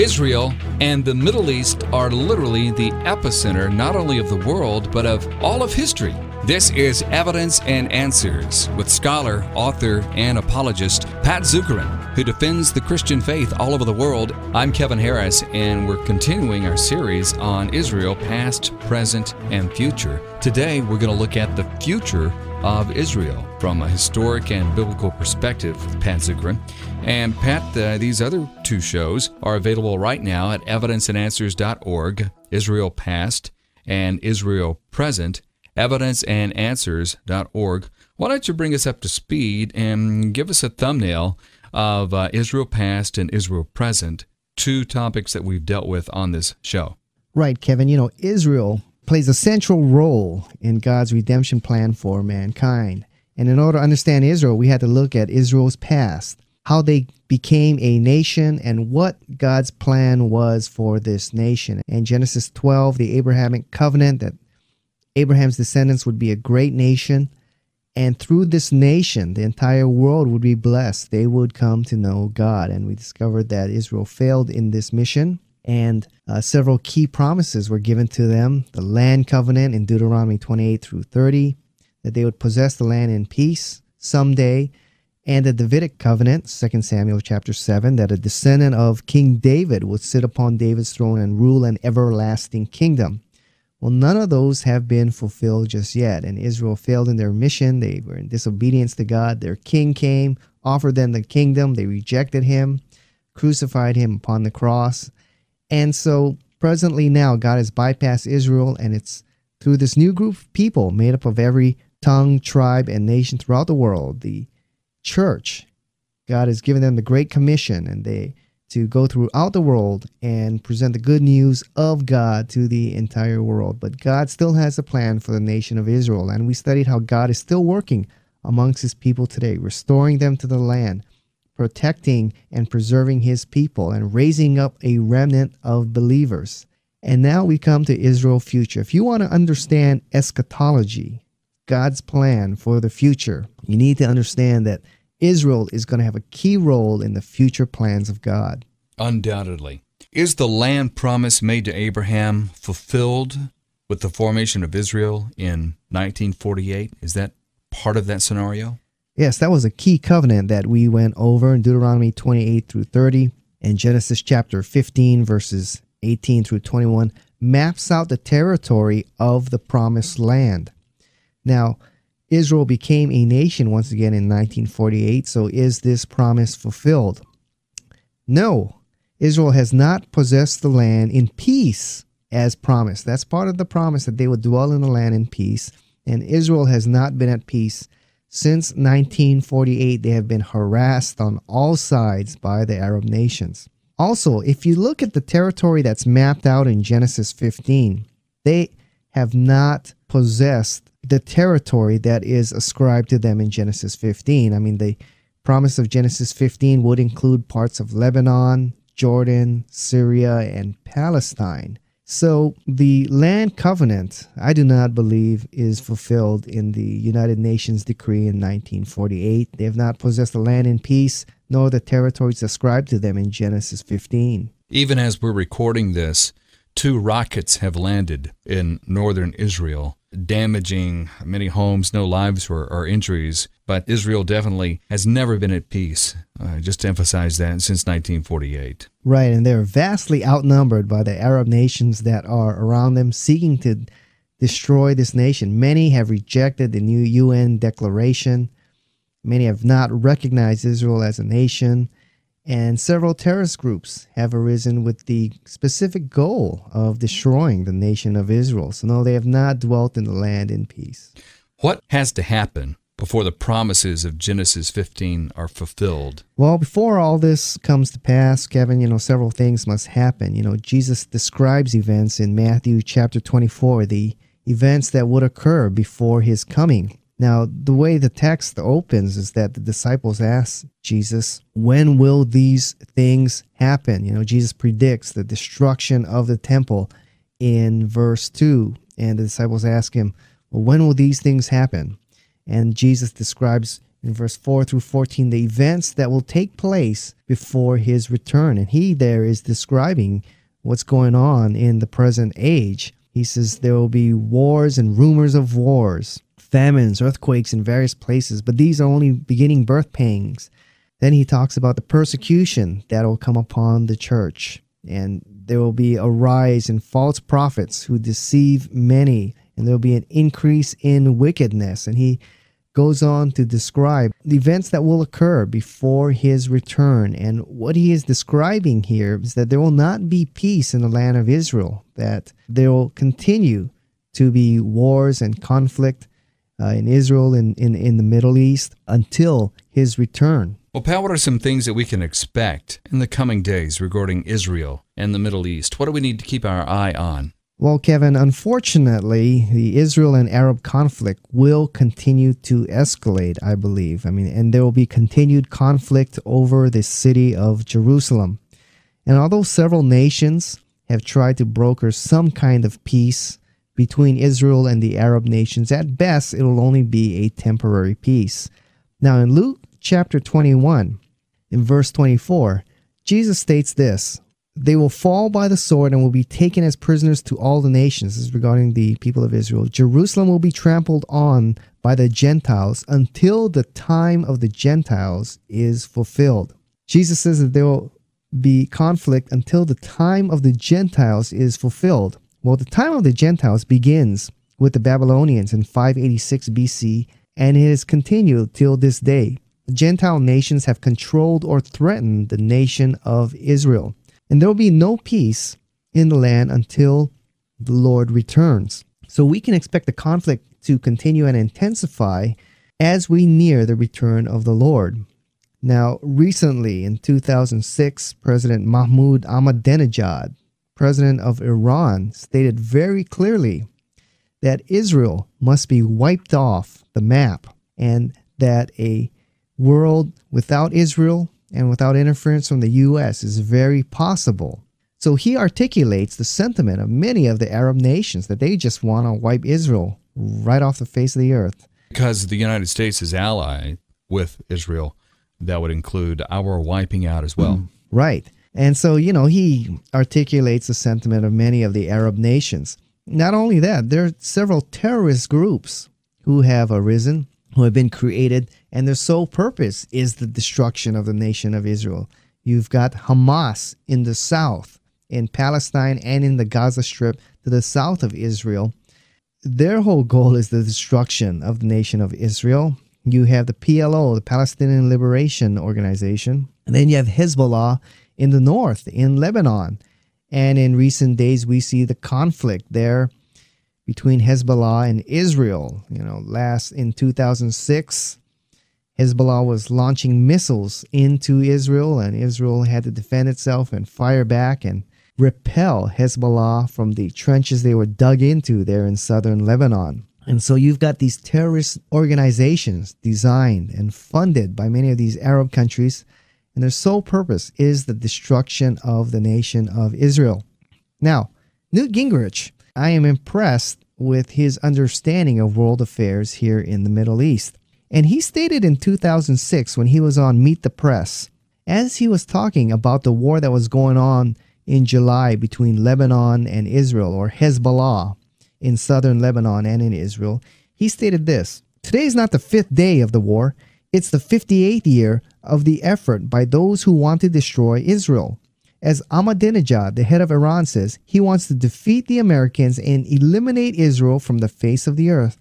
Israel and the Middle East are literally the epicenter not only of the world, but of all of history. This is Evidence and Answers with scholar, author, and apologist Pat Zukeran, who defends the Christian faith all over the world. I'm Kevin Harris, and we're continuing our series on Israel, past, present, and future. Today, we're going to look at the future of Israel from a historic and biblical perspective with Pat Zukeran. And Pat, uh, these other two shows are available right now at evidenceandanswers.org, Israel Past and Israel Present, evidenceandanswers.org. Why don't you bring us up to speed and give us a thumbnail of uh, Israel Past and Israel Present, two topics that we've dealt with on this show? Right, Kevin. You know, Israel plays a central role in God's redemption plan for mankind. And in order to understand Israel, we had to look at Israel's past, how they became a nation, and what God's plan was for this nation. In Genesis 12, the Abrahamic covenant that Abraham's descendants would be a great nation. And through this nation, the entire world would be blessed. They would come to know God. And we discovered that Israel failed in this mission and uh, several key promises were given to them the land covenant in Deuteronomy 28 through 30, that they would possess the land in peace someday, and the Davidic covenant, 2 Samuel chapter 7, that a descendant of King David would sit upon David's throne and rule an everlasting kingdom. Well, none of those have been fulfilled just yet, and Israel failed in their mission. They were in disobedience to God. Their king came, offered them the kingdom. They rejected him, crucified him upon the cross. And so presently now, God has bypassed Israel, and it's through this new group of people made up of every tongue, tribe, and nation throughout the world, the church. God has given them the Great Commission, and they to go throughout the world and present the good news of God to the entire world. But God still has a plan for the nation of Israel, and we studied how God is still working amongst his people today, restoring them to the land, protecting and preserving his people and raising up a remnant of believers. And now we come to Israel's future. If you want to understand eschatology, God's plan for the future, you need to understand that Israel is going to have a key role in the future plans of God. Undoubtedly. Is the land promise made to Abraham fulfilled with the formation of Israel in 1948? Is that part of that scenario? Yes, that was a key covenant that we went over in Deuteronomy 28 through 30 and Genesis chapter 15, verses 18 through 21, maps out the territory of the promised land. Now, Israel became a nation once again in 1948, so is this promise fulfilled? No, Israel has not possessed the land in peace as promised. That's part of the promise that they would dwell in the land in peace, and Israel has not been at peace since 1948, they have been harassed on all sides by the Arab nations. Also, if you look at the territory that's mapped out in Genesis 15, they have not possessed the territory that is ascribed to them in Genesis 15. I mean, the promise of Genesis 15 would include parts of Lebanon, Jordan, Syria, and Palestine. So the land covenant, I do not believe, is fulfilled in the United Nations decree in 1948. They have not possessed the land in peace, nor the territories ascribed to them in Genesis 15. Even as we're recording this, two rockets have landed in northern Israel damaging many homes, no lives or, or injuries. But Israel definitely has never been at peace. Uh, just to emphasize that since 1948. Right, and they're vastly outnumbered by the Arab nations that are around them seeking to destroy this nation. Many have rejected the new UN declaration. Many have not recognized Israel as a nation and several terrorist groups have arisen with the specific goal of destroying the nation of Israel. So, no, they have not dwelt in the land in peace. What has to happen before the promises of Genesis 15 are fulfilled? Well, before all this comes to pass, Kevin, you know, several things must happen. You know, Jesus describes events in Matthew chapter 24, the events that would occur before his coming. Now, the way the text opens is that the disciples ask Jesus, When will these things happen? You know, Jesus predicts the destruction of the temple in verse 2. And the disciples ask him, Well, when will these things happen? And Jesus describes in verse 4 through 14 the events that will take place before his return. And he there is describing what's going on in the present age. He says there will be wars and rumors of wars, famines, earthquakes in various places, but these are only beginning birth pangs. Then he talks about the persecution that will come upon the church. And there will be a rise in false prophets who deceive many, and there will be an increase in wickedness. And he goes on to describe the events that will occur before his return. And what he is describing here is that there will not be peace in the land of Israel, that there will continue to be wars and conflict uh, in Israel and in, in the Middle East until his return. Well, Pat, what are some things that we can expect in the coming days regarding Israel and the Middle East? What do we need to keep our eye on? Well, Kevin, unfortunately, the Israel and Arab conflict will continue to escalate, I believe. I mean, and there will be continued conflict over the city of Jerusalem. And although several nations have tried to broker some kind of peace between Israel and the Arab nations, at best it will only be a temporary peace. Now, in Luke chapter 21, in verse 24, Jesus states this they will fall by the sword and will be taken as prisoners to all the nations. This is regarding the people of Israel. Jerusalem will be trampled on by the Gentiles until the time of the Gentiles is fulfilled. Jesus says that there will be conflict until the time of the Gentiles is fulfilled. Well, the time of the Gentiles begins with the Babylonians in 586 BC and it has continued till this day. Gentile nations have controlled or threatened the nation of Israel and there will be no peace in the land until the Lord returns. So we can expect the conflict to continue and intensify as we near the return of the Lord. Now, recently in 2006, President Mahmoud Ahmadinejad, president of Iran, stated very clearly that Israel must be wiped off the map and that a world without Israel and without interference from the U.S. is very possible. So he articulates the sentiment of many of the Arab nations that they just want to wipe Israel right off the face of the earth. Because the United States is allied with Israel, that would include our wiping out as well. Mm, right. And so, you know, he articulates the sentiment of many of the Arab nations. Not only that, there are several terrorist groups who have arisen who have been created, and their sole purpose is the destruction of the nation of Israel. You've got Hamas in the south, in Palestine, and in the Gaza Strip to the south of Israel. Their whole goal is the destruction of the nation of Israel. You have the PLO, the Palestinian Liberation Organization, and then you have Hezbollah in the north, in Lebanon. And in recent days, we see the conflict there between Hezbollah and Israel. You know, last in 2006, Hezbollah was launching missiles into Israel, and Israel had to defend itself and fire back and repel Hezbollah from the trenches they were dug into there in southern Lebanon. And so you've got these terrorist organizations designed and funded by many of these Arab countries, and their sole purpose is the destruction of the nation of Israel. Now, Newt Gingrich I am impressed with his understanding of world affairs here in the Middle East. And he stated in 2006 when he was on Meet the Press, as he was talking about the war that was going on in July between Lebanon and Israel, or Hezbollah in southern Lebanon and in Israel, he stated this Today is not the fifth day of the war, it's the 58th year of the effort by those who want to destroy Israel. As Ahmadinejad, the head of Iran, says, he wants to defeat the Americans and eliminate Israel from the face of the earth.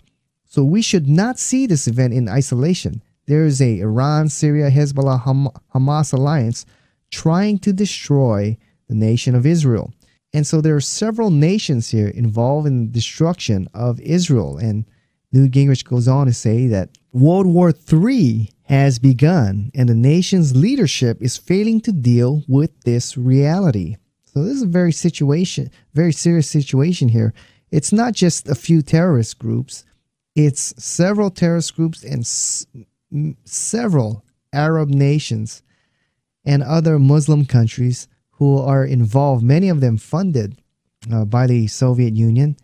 So we should not see this event in isolation. There is a Iran, Syria, Hezbollah, Ham- Hamas alliance trying to destroy the nation of Israel. And so there are several nations here involved in the destruction of Israel. And Newt Gingrich goes on to say that World War III has begun, and the nation's leadership is failing to deal with this reality. So this is a very situation, very serious situation here. It's not just a few terrorist groups; it's several terrorist groups and several Arab nations and other Muslim countries who are involved. Many of them funded uh, by the Soviet Union,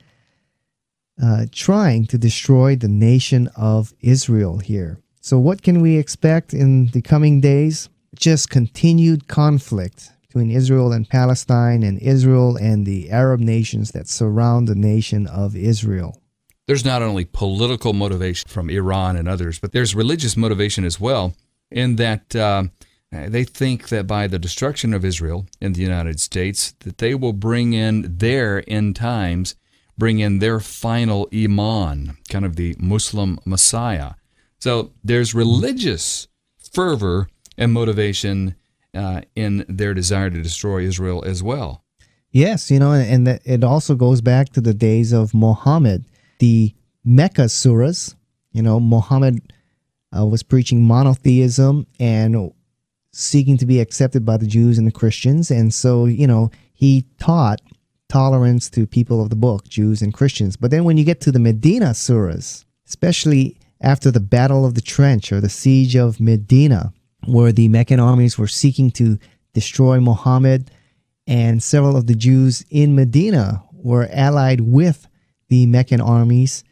uh, trying to destroy the nation of Israel here. So, what can we expect in the coming days? Just continued conflict between Israel and Palestine, and Israel and the Arab nations that surround the nation of Israel. There's not only political motivation from Iran and others, but there's religious motivation as well, in that uh, they think that by the destruction of Israel in the United States, that they will bring in their end times, bring in their final Imam, kind of the Muslim Messiah. So there's religious fervor and motivation uh, in their desire to destroy Israel as well. Yes, you know, and it also goes back to the days of Muhammad. The Mecca surahs, you know, Muhammad uh, was preaching monotheism and seeking to be accepted by the Jews and the Christians. And so, you know, he taught tolerance to people of the book, Jews and Christians. But then when you get to the Medina surahs, especially after the Battle of the Trench or the Siege of Medina, where the Meccan armies were seeking to destroy Muhammad, and several of the Jews in Medina were allied with the Meccan armies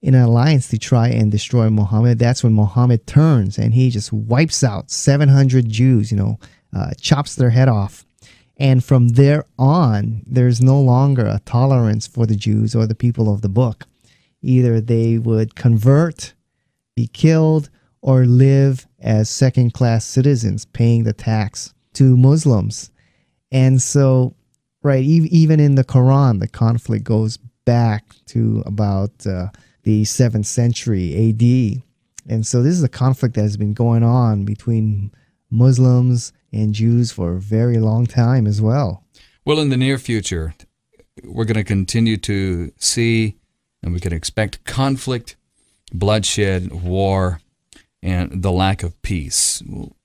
in an alliance to try and destroy Muhammad. That's when Muhammad turns and he just wipes out 700 Jews, you know, uh, chops their head off. And from there on, there's no longer a tolerance for the Jews or the people of the book. Either they would convert, be killed, or live as second class citizens, paying the tax to Muslims. And so, right, even in the Quran, the conflict goes back to about uh, the 7th century AD. And so, this is a conflict that has been going on between Muslims and Jews for a very long time as well. Well, in the near future, we're going to continue to see and we can expect conflict, bloodshed, war, and the lack of peace.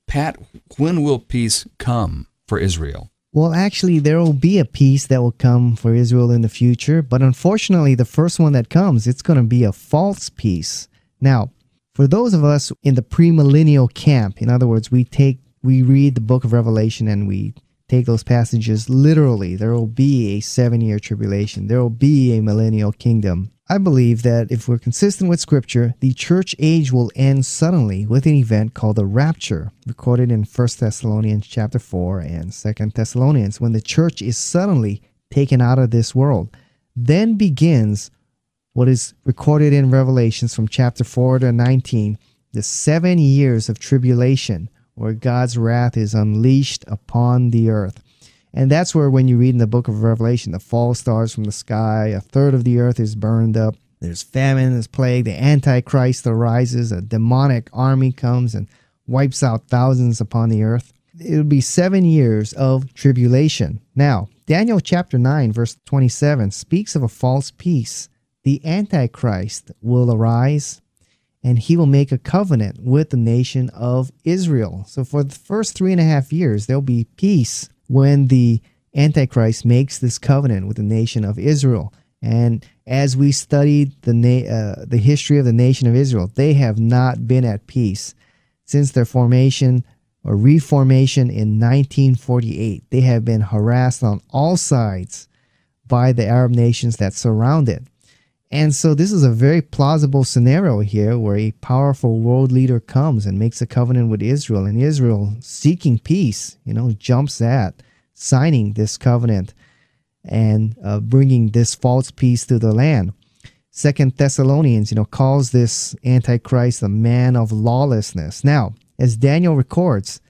Pat, when will peace come for Israel? Well, actually, there will be a peace that will come for Israel in the future, but unfortunately, the first one that comes, it's going to be a false peace. Now, for those of us in the premillennial camp, in other words, we take we read the book of Revelation and we take those passages literally. There will be a seven year tribulation, there will be a millennial kingdom. I believe that if we're consistent with Scripture, the church age will end suddenly with an event called the rapture, recorded in 1 Thessalonians chapter 4 and 2 Thessalonians, when the church is suddenly taken out of this world. Then begins what is recorded in Revelations from chapter 4 to 19, the seven years of tribulation, where God's wrath is unleashed upon the earth. And that's where, when you read in the book of Revelation, the fall stars from the sky, a third of the earth is burned up. There's famine, there's plague, the Antichrist arises, a demonic army comes and wipes out thousands upon the earth. It'll be seven years of tribulation. Now, Daniel chapter 9, verse 27 speaks of a false peace. The Antichrist will arise and he will make a covenant with the nation of Israel. So, for the first three and a half years, there'll be peace when the Antichrist makes this covenant with the nation of Israel. And as we studied the na- uh, the history of the nation of Israel, they have not been at peace since their formation or reformation in 1948. They have been harassed on all sides by the Arab nations that surround it. And so this is a very plausible scenario here where a powerful world leader comes and makes a covenant with Israel and Israel seeking peace, you know, jumps at signing this covenant and uh, bringing this false peace to the land. Second Thessalonians, you know, calls this Antichrist a man of lawlessness. Now, as Daniel records,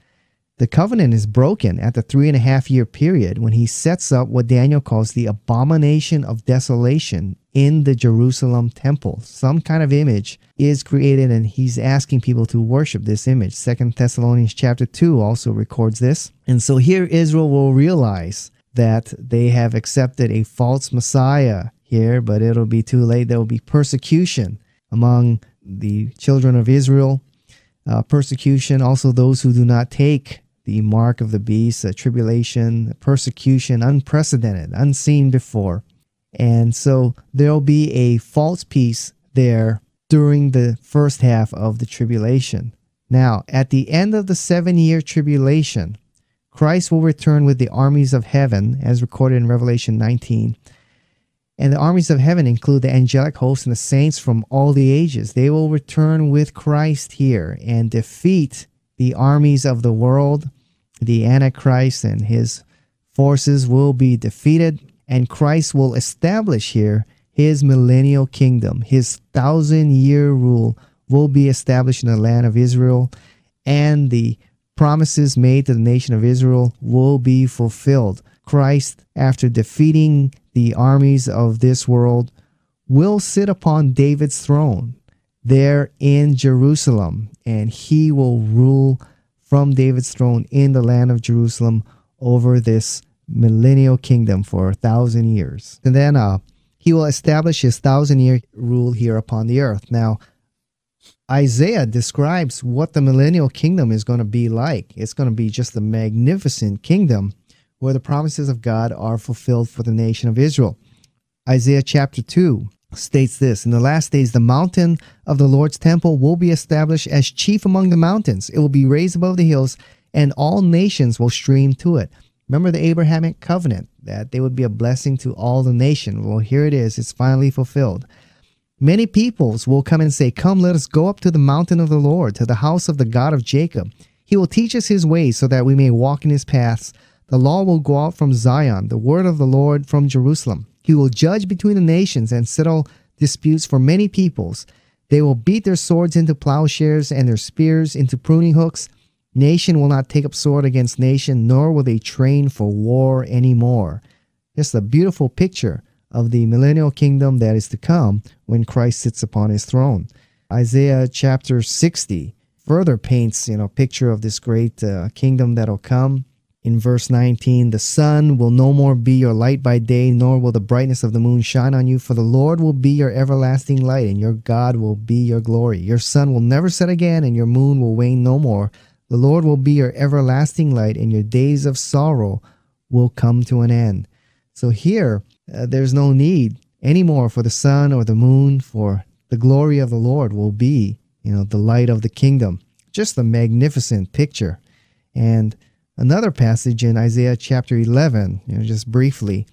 the covenant is broken at the three and a half year period when he sets up what Daniel calls the abomination of desolation in the Jerusalem temple. Some kind of image is created and he's asking people to worship this image. Second Thessalonians chapter 2 also records this. And so here Israel will realize that they have accepted a false Messiah here, but it'll be too late. There will be persecution among the children of Israel. Uh, persecution, also those who do not take the mark of the beast, a tribulation, persecution, unprecedented, unseen before. And so there'll be a false peace there during the first half of the tribulation. Now, at the end of the seven year tribulation, Christ will return with the armies of heaven, as recorded in Revelation 19. And the armies of heaven include the angelic hosts and the saints from all the ages. They will return with Christ here and defeat the armies of the world. The Antichrist and his forces will be defeated, and Christ will establish here his millennial kingdom. His thousand year rule will be established in the land of Israel, and the promises made to the nation of Israel will be fulfilled. Christ, after defeating the armies of this world, will sit upon David's throne there in Jerusalem, and he will rule from David's throne in the land of Jerusalem over this millennial kingdom for a thousand years. And then uh, he will establish his thousand year rule here upon the earth. Now, Isaiah describes what the millennial kingdom is going to be like. It's going to be just a magnificent kingdom where the promises of God are fulfilled for the nation of Israel. Isaiah chapter 2 states this In the last days, the mountain of the Lord's temple will be established as chief among the mountains. It will be raised above the hills, and all nations will stream to it. Remember the Abrahamic covenant that they would be a blessing to all the nation. Well, here it is, it's finally fulfilled. Many peoples will come and say, Come, let us go up to the mountain of the Lord, to the house of the God of Jacob. He will teach us his ways so that we may walk in his paths. The law will go out from Zion, the word of the Lord from Jerusalem. He will judge between the nations and settle disputes for many peoples. They will beat their swords into plowshares and their spears into pruning hooks. Nation will not take up sword against nation, nor will they train for war anymore. Just a beautiful picture of the millennial kingdom that is to come when Christ sits upon his throne. Isaiah chapter 60 further paints, you know, picture of this great uh, kingdom that'll come in verse 19 the sun will no more be your light by day nor will the brightness of the moon shine on you for the lord will be your everlasting light and your god will be your glory. Your sun will never set again and your moon will wane no more. The lord will be your everlasting light and your days of sorrow will come to an end. So here uh, there's no need anymore for the sun or the moon for the glory of the lord will be you know the light of the kingdom. Just a magnificent picture. And another passage in Isaiah chapter 11, you know, just briefly.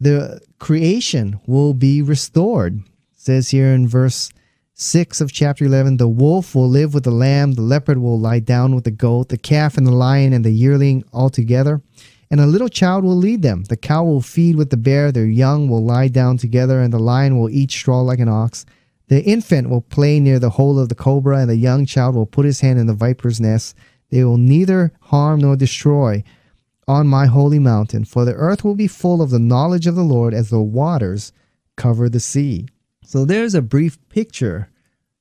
The creation will be restored. It says here in verse 6 of chapter 11 the wolf will live with the lamb, the leopard will lie down with the goat, the calf and the lion and the yearling all together. And a little child will lead them. The cow will feed with the bear, their young will lie down together, and the lion will eat straw like an ox. The infant will play near the hole of the cobra, and the young child will put his hand in the viper's nest. They will neither harm nor destroy on my holy mountain, for the earth will be full of the knowledge of the Lord as the waters cover the sea. So there's a brief picture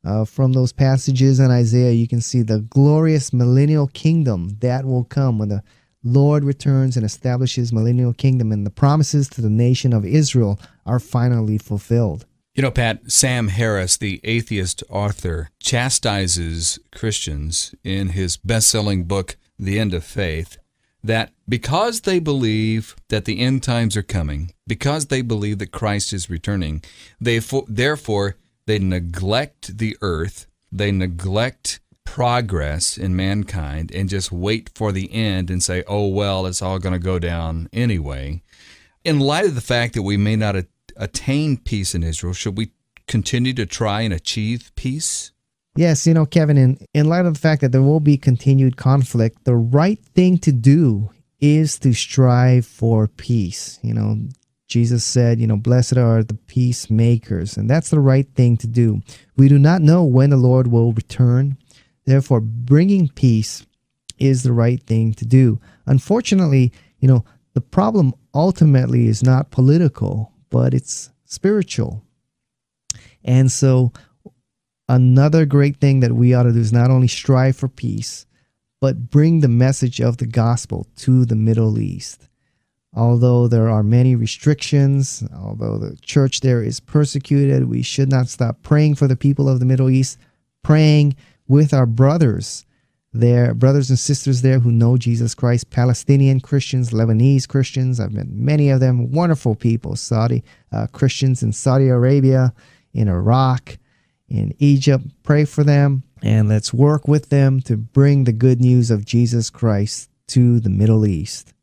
uh, from those passages in Isaiah. You can see the glorious millennial kingdom that will come when the Lord returns and establishes millennial kingdom, and the promises to the nation of Israel are finally fulfilled. You know, Pat, Sam Harris, the atheist author, chastises Christians in his best selling book, The End of Faith, that because they believe that the end times are coming, because they believe that Christ is returning, they therefore they neglect the earth, they neglect progress in mankind and just wait for the end and say, oh, well, it's all going to go down anyway. In light of the fact that we may not attain peace in Israel, should we continue to try and achieve peace? Yes, you know, Kevin, in, in light of the fact that there will be continued conflict, the right thing to do is to strive for peace. You know, Jesus said, you know, blessed are the peacemakers, and that's the right thing to do. We do not know when the Lord will return. Therefore, bringing peace is the right thing to do. Unfortunately, you know, the problem ultimately is not political, but it's spiritual. And so, another great thing that we ought to do is not only strive for peace, but bring the message of the gospel to the Middle East. Although there are many restrictions, although the church there is persecuted, we should not stop praying for the people of the Middle East, praying with our brothers there, brothers and sisters there who know Jesus Christ, Palestinian Christians, Lebanese Christians. I've met many of them, wonderful people, Saudi uh, Christians in Saudi Arabia, in Iraq, in Egypt. Pray for them and let's work with them to bring the good news of Jesus Christ to the Middle East.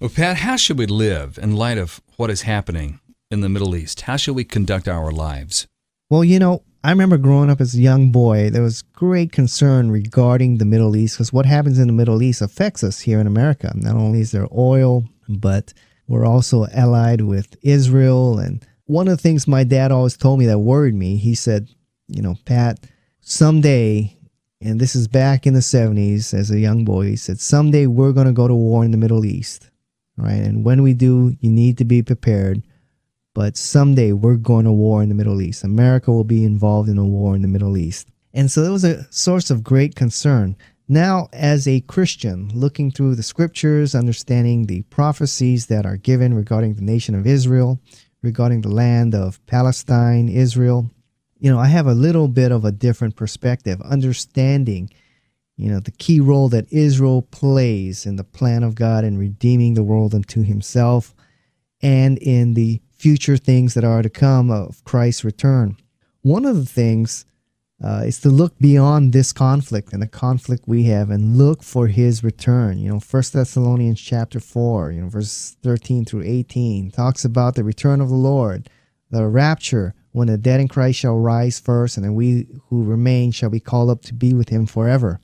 Well, Pat, how should we live in light of what is happening in the Middle East? How should we conduct our lives? Well, you know, I remember growing up as a young boy, there was great concern regarding the Middle East because what happens in the Middle East affects us here in America. Not only is there oil, but we're also allied with Israel. And one of the things my dad always told me that worried me, he said, you know, Pat, someday, and this is back in the 70s as a young boy, he said, someday we're going to go to war in the Middle East. Right. And when we do, you need to be prepared but someday we're going to war in the Middle East. America will be involved in a war in the Middle East. And so it was a source of great concern. Now, as a Christian, looking through the scriptures, understanding the prophecies that are given regarding the nation of Israel, regarding the land of Palestine, Israel, you know, I have a little bit of a different perspective, understanding, you know, the key role that Israel plays in the plan of God in redeeming the world unto himself and in the future things that are to come of Christ's return. One of the things uh, is to look beyond this conflict and the conflict we have and look for his return. You know, First Thessalonians chapter 4, you know, verse 13 through 18 talks about the return of the Lord, the rapture, when the dead in Christ shall rise first, and then we who remain shall be called up to be with him forever.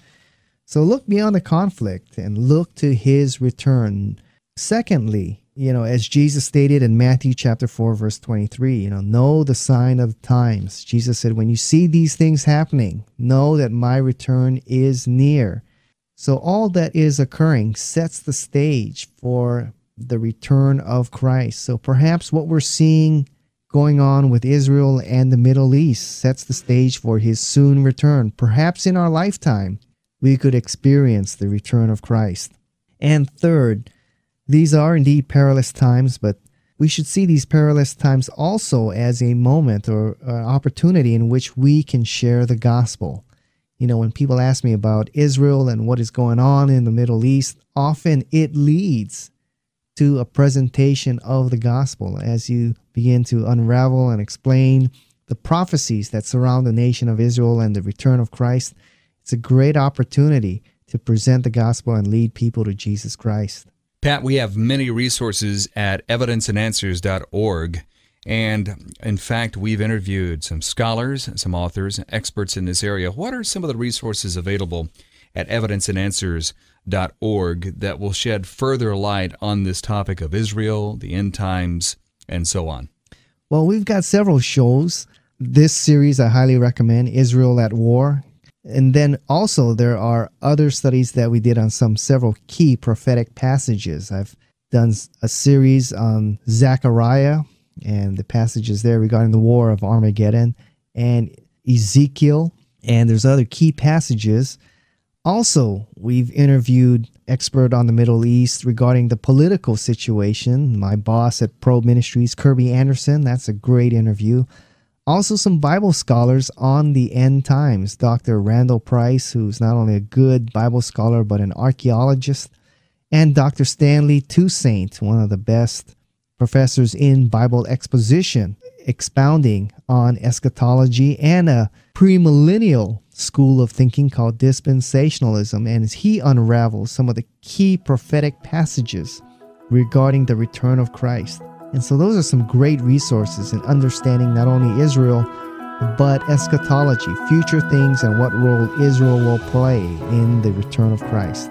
So look beyond the conflict and look to his return. Secondly, you know, as Jesus stated in Matthew chapter 4, verse 23, you know, know the sign of times. Jesus said, when you see these things happening, know that my return is near. So all that is occurring sets the stage for the return of Christ. So perhaps what we're seeing going on with Israel and the Middle East sets the stage for his soon return. Perhaps in our lifetime, we could experience the return of Christ. And third, these are indeed perilous times, but we should see these perilous times also as a moment or an opportunity in which we can share the gospel. You know, when people ask me about Israel and what is going on in the Middle East, often it leads to a presentation of the gospel as you begin to unravel and explain the prophecies that surround the nation of Israel and the return of Christ. It's a great opportunity to present the gospel and lead people to Jesus Christ. Pat, we have many resources at evidenceandanswers.org. And in fact, we've interviewed some scholars, some authors, experts in this area. What are some of the resources available at evidenceandanswers.org that will shed further light on this topic of Israel, the end times, and so on? Well, we've got several shows. This series I highly recommend Israel at War. And then also there are other studies that we did on some several key prophetic passages. I've done a series on Zechariah and the passages there regarding the war of Armageddon and Ezekiel and there's other key passages. Also, we've interviewed expert on the Middle East regarding the political situation. My boss at Probe Ministries, Kirby Anderson, that's a great interview. Also, some Bible scholars on the end times. Dr. Randall Price, who's not only a good Bible scholar but an archaeologist, and Dr. Stanley Toussaint, one of the best professors in Bible exposition, expounding on eschatology and a premillennial school of thinking called dispensationalism. And he unravels some of the key prophetic passages regarding the return of Christ. And so, those are some great resources in understanding not only Israel, but eschatology, future things, and what role Israel will play in the return of Christ.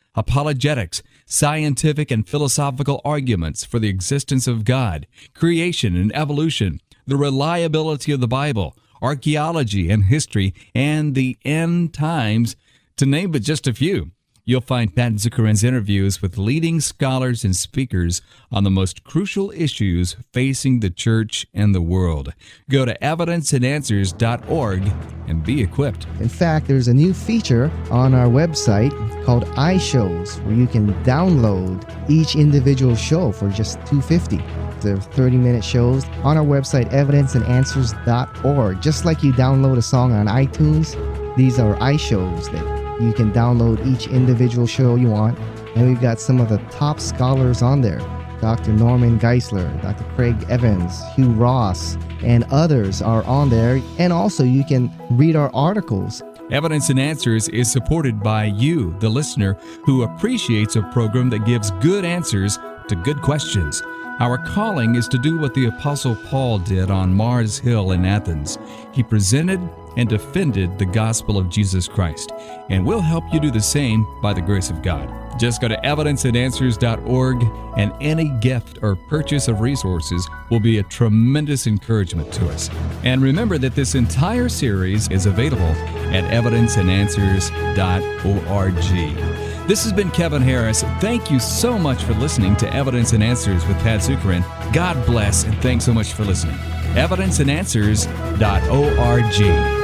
apologetics, scientific and philosophical arguments for the existence of God, creation and evolution, the reliability of the Bible, archaeology and history, and the end times, to name but just a few. You'll find Pat Zukeran's interviews with leading scholars and speakers on the most crucial issues facing the church and the world. Go to evidenceandanswers.org and be equipped. In fact, there's a new feature on our website called iShows where you can download each individual show for just 250 they're 30 minute shows on our website evidenceandanswers.org just like you download a song on itunes these are iShows that you can download each individual show you want. And we've got some of the top scholars on there Dr. Norman Geisler, Dr. Craig Evans, Hugh Ross, and others are on there. And also, you can read our articles. Evidence and Answers is supported by you, the listener, who appreciates a program that gives good answers to good questions. Our calling is to do what the Apostle Paul did on Mars Hill in Athens. He presented and defended the gospel of Jesus Christ. And we'll help you do the same by the grace of God. Just go to evidenceandanswers.org, and any gift or purchase of resources will be a tremendous encouragement to us. And remember that this entire series is available at evidenceandanswers.org. This has been Kevin Harris. Thank you so much for listening to Evidence and Answers with Pat Zukeran. God bless, and thanks so much for listening. Evidenceandanswers.org.